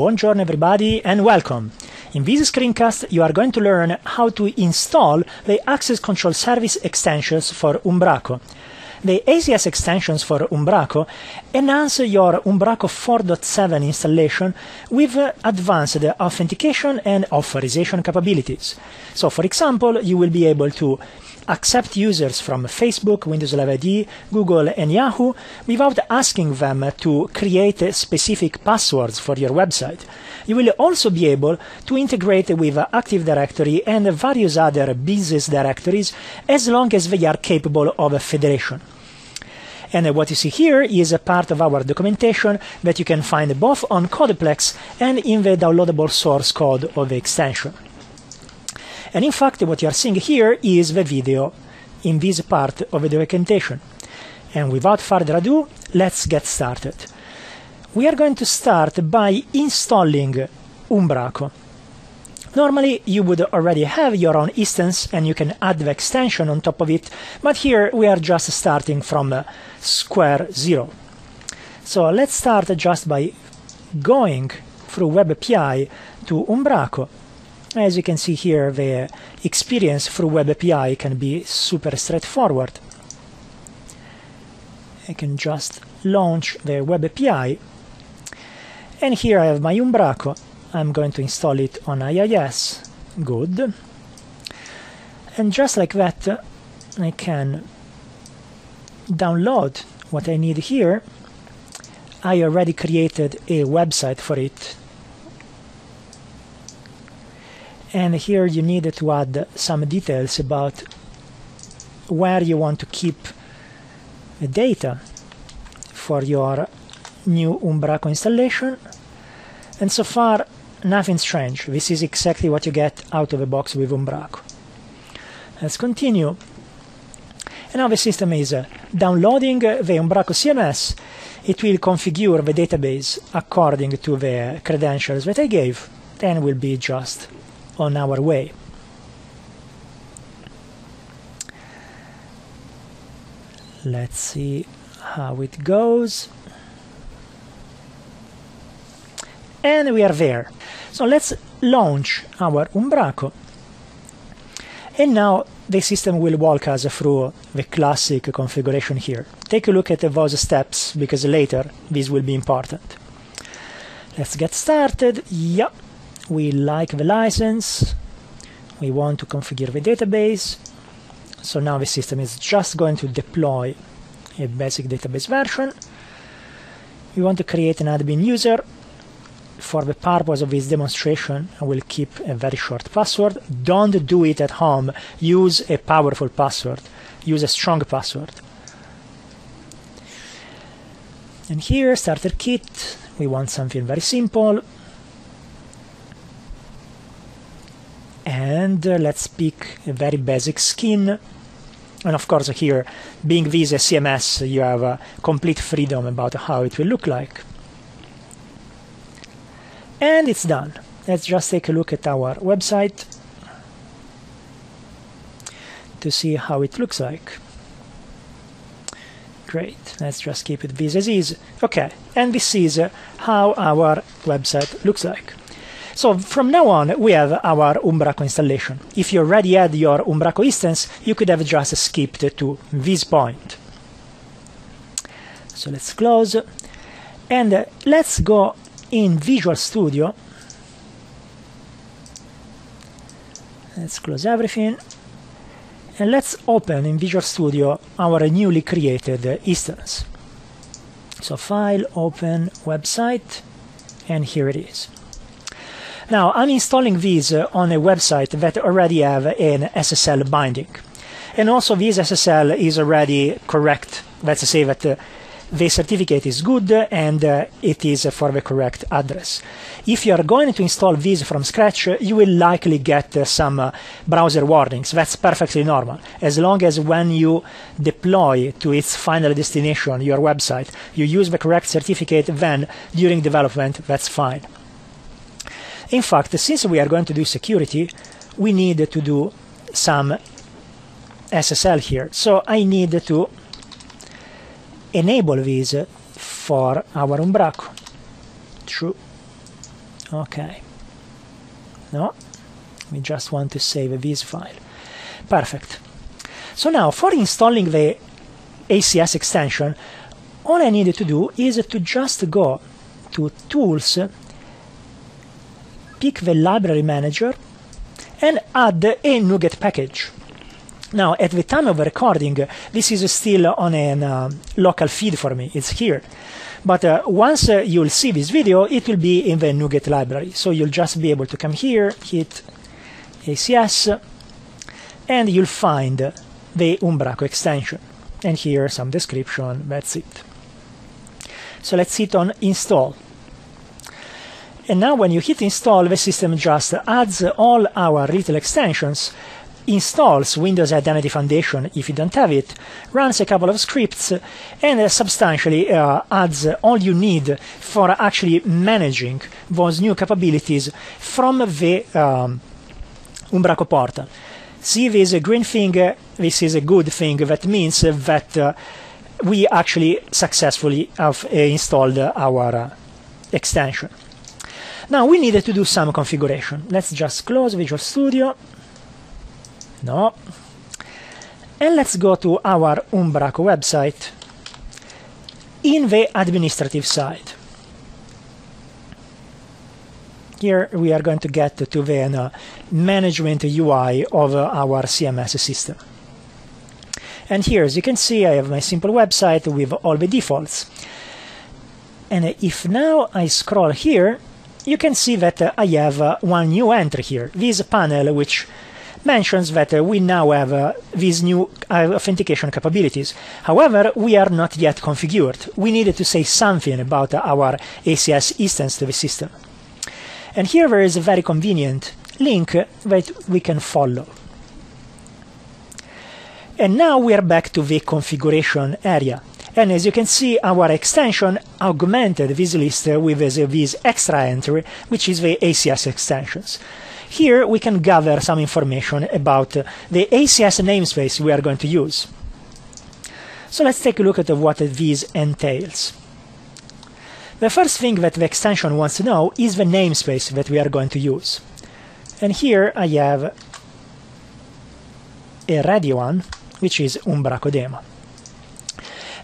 Buongiorno everybody and welcome. In this screencast you are going to learn how to install the access control service extensions for Umbraco. The ACS extensions for Umbraco enhance your Umbraco 4.7 installation with advanced authentication and authorization capabilities. So for example, you will be able to accept users from Facebook, Windows Live ID, Google, and Yahoo without asking them to create specific passwords for your website. You will also be able to integrate with Active Directory and various other business directories as long as they are capable of federation. And what you see here is a part of our documentation that you can find both on Codeplex and in the downloadable source code of the extension. And in fact, what you are seeing here is the video in this part of the documentation. And without further ado, let's get started. We are going to start by installing Umbraco. Normally, you would already have your own instance and you can add the extension on top of it, but here we are just starting from uh, square zero. So let's start just by going through Web PI to Umbraco as you can see here, the experience through Web PI can be super straightforward. I can just launch the Web PI. And here I have my Umbraco. I'm going to install it on IIS. Good. And just like that, I can download what I need here. I already created a website for it and here you need to add some details about where you want to keep the data for your new Umbraco installation. And so far nothing strange. This is exactly what you get out of the box with Umbraco. Let's continue. And now the system is uh, downloading the Umbraco CMS it will configure the database according to the credentials that I gave. Then will be just on our way. Let's see how it goes. And we are there. So let's launch our Umbraco. And now the system will walk us through the classic configuration here. Take a look at those steps because later this will be important. Let's get started. Yep we like the license, we want to configure the database, so now the system is just going to deploy a basic database version. We want to create an admin user. For the purpose of this demonstration, I will keep a very short password. Don't do it at home. Use a powerful password. Use a strong password. And here, starter kit, we want something very simple. And uh, let's pick a very basic skin. And of course here being this a CMS you have complete freedom about how it will look like. And it's done. Let's just take a look at our website to see how it looks like. Great. Let's just keep it this as is. Okay. And this is uh, how our website looks like so from now on, we have our Umbraco installation. If you already had your Umbraco instance, you could have just skipped to this point. So let's close. And uh, let's go in Visual Studio. Let's close everything. And let's open in Visual Studio our newly created instance. So File, Open, Website, and here it is. Now, I'm installing these uh, on a website that already have an SSL binding. And also this SSL is already correct. Let's say that uh, the certificate is good and uh, it is for the correct address. If you are going to install these from scratch, you will likely get some browser warnings. That's perfectly normal. As long as when you deploy to its final destination, your website, you use the correct certificate, then during development, that's fine. In fact, since we are going to do security, we need to do some SSL here. So I need to enable this for our Umbraco. True. Okay. No, we just want to save this file. Perfect. So now for installing the ACS extension, all I need to do is to just go to Tools, pick the Library Manager, and add a NuGet package. Now, at the time of recording, this is still on a uh, local feed for me. It's here. But uh, once uh, you'll see this video, it will be in the NuGet library. So you'll just be able to come here, hit ACS, and you'll find the Umbraco extension. And here some description, that's it. So let's hit on install. And now when you hit install, the system just adds all our little extensions installs Windows Identity Foundation if you don't have it, runs a couple of scripts, and uh, substantially uh, adds all you need for actually managing those new capabilities from the um, Umbraco portal. See this a green thing, this is a good thing, that means that uh, we actually successfully have uh, installed our uh, extension. Now we needed to do some configuration. Let's just close Visual Studio no. And let's go to our Umbraco website in the administrative side. Here we are going to get to the uh, management UI of uh, our CMS system. And here, as you can see, I have my simple website with all the defaults. And if now I scroll here, you can see that uh, I have uh, one new entry here, this panel which mentions that uh, we now have uh, these new uh, authentication capabilities. However, we are not yet configured. We needed to say something about our ACS instance to the system. And here there is a very convenient link that we can follow. And now we are back to the configuration area. And as you can see, our extension augmented this list with this extra entry, which is the ACS extensions. Here we can gather some information about the ACS namespace we are going to use. So let's take a look at what this entails. The first thing that the extension wants to know is the namespace that we are going to use. And here I have a ready one, which is Umbraco Demo.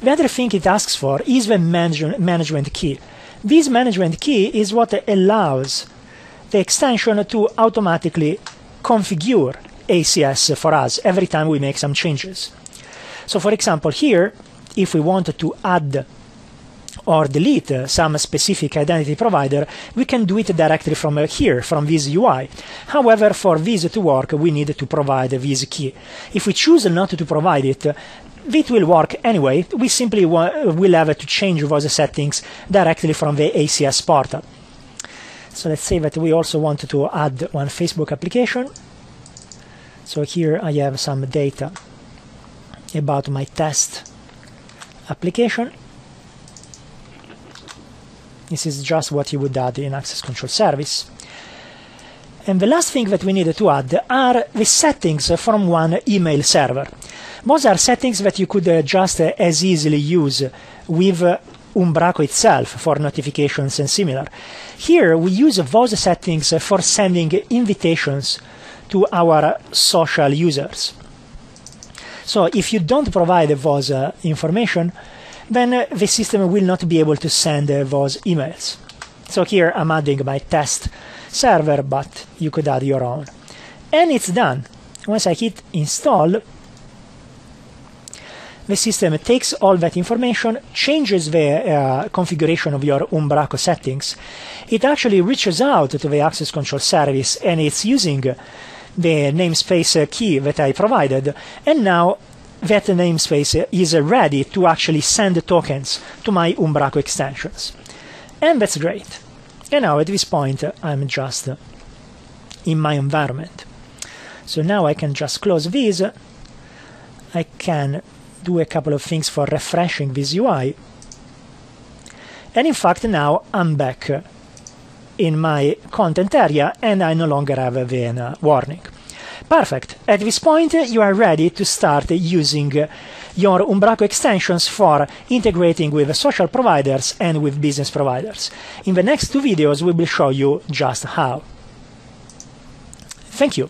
The other thing it asks for is the manage management key. This management key is what allows the extension to automatically configure ACS for us every time we make some changes. So for example, here, if we wanted to add or delete uh, some specific identity provider, we can do it directly from uh, here, from this UI. However, for this to work, we need to provide this key. If we choose not to provide it, it will work anyway. We simply uh, will have to change those settings directly from the ACS portal. So let's say that we also want to add one Facebook application. So here I have some data about my test application. This is just what you would add in Access Control Service. And the last thing that we needed to add are the settings from one email server. Those are settings that you could uh, just uh, as easily use with uh, Umbraco itself for notifications and similar. Here we use those settings for sending invitations to our social users. So if you don't provide those uh, information, then uh, the system will not be able to send uh, those emails. So here I'm adding my test server, but you could add your own. And it's done. Once I hit install, the system takes all that information, changes the uh, configuration of your Umbraco settings. It actually reaches out to the access control service and it's using the namespace key that I provided. And now that namespace is ready to actually send the tokens to my Umbraco extensions. And that's great. And now at this point, I'm just in my environment. So now I can just close this. I can do a couple of things for refreshing this UI. And in fact, now I'm back in my content area and I no longer have a warning. Perfect. At this point, you are ready to start using your Umbraco extensions for integrating with social providers and with business providers. In the next two videos, we will show you just how. Thank you.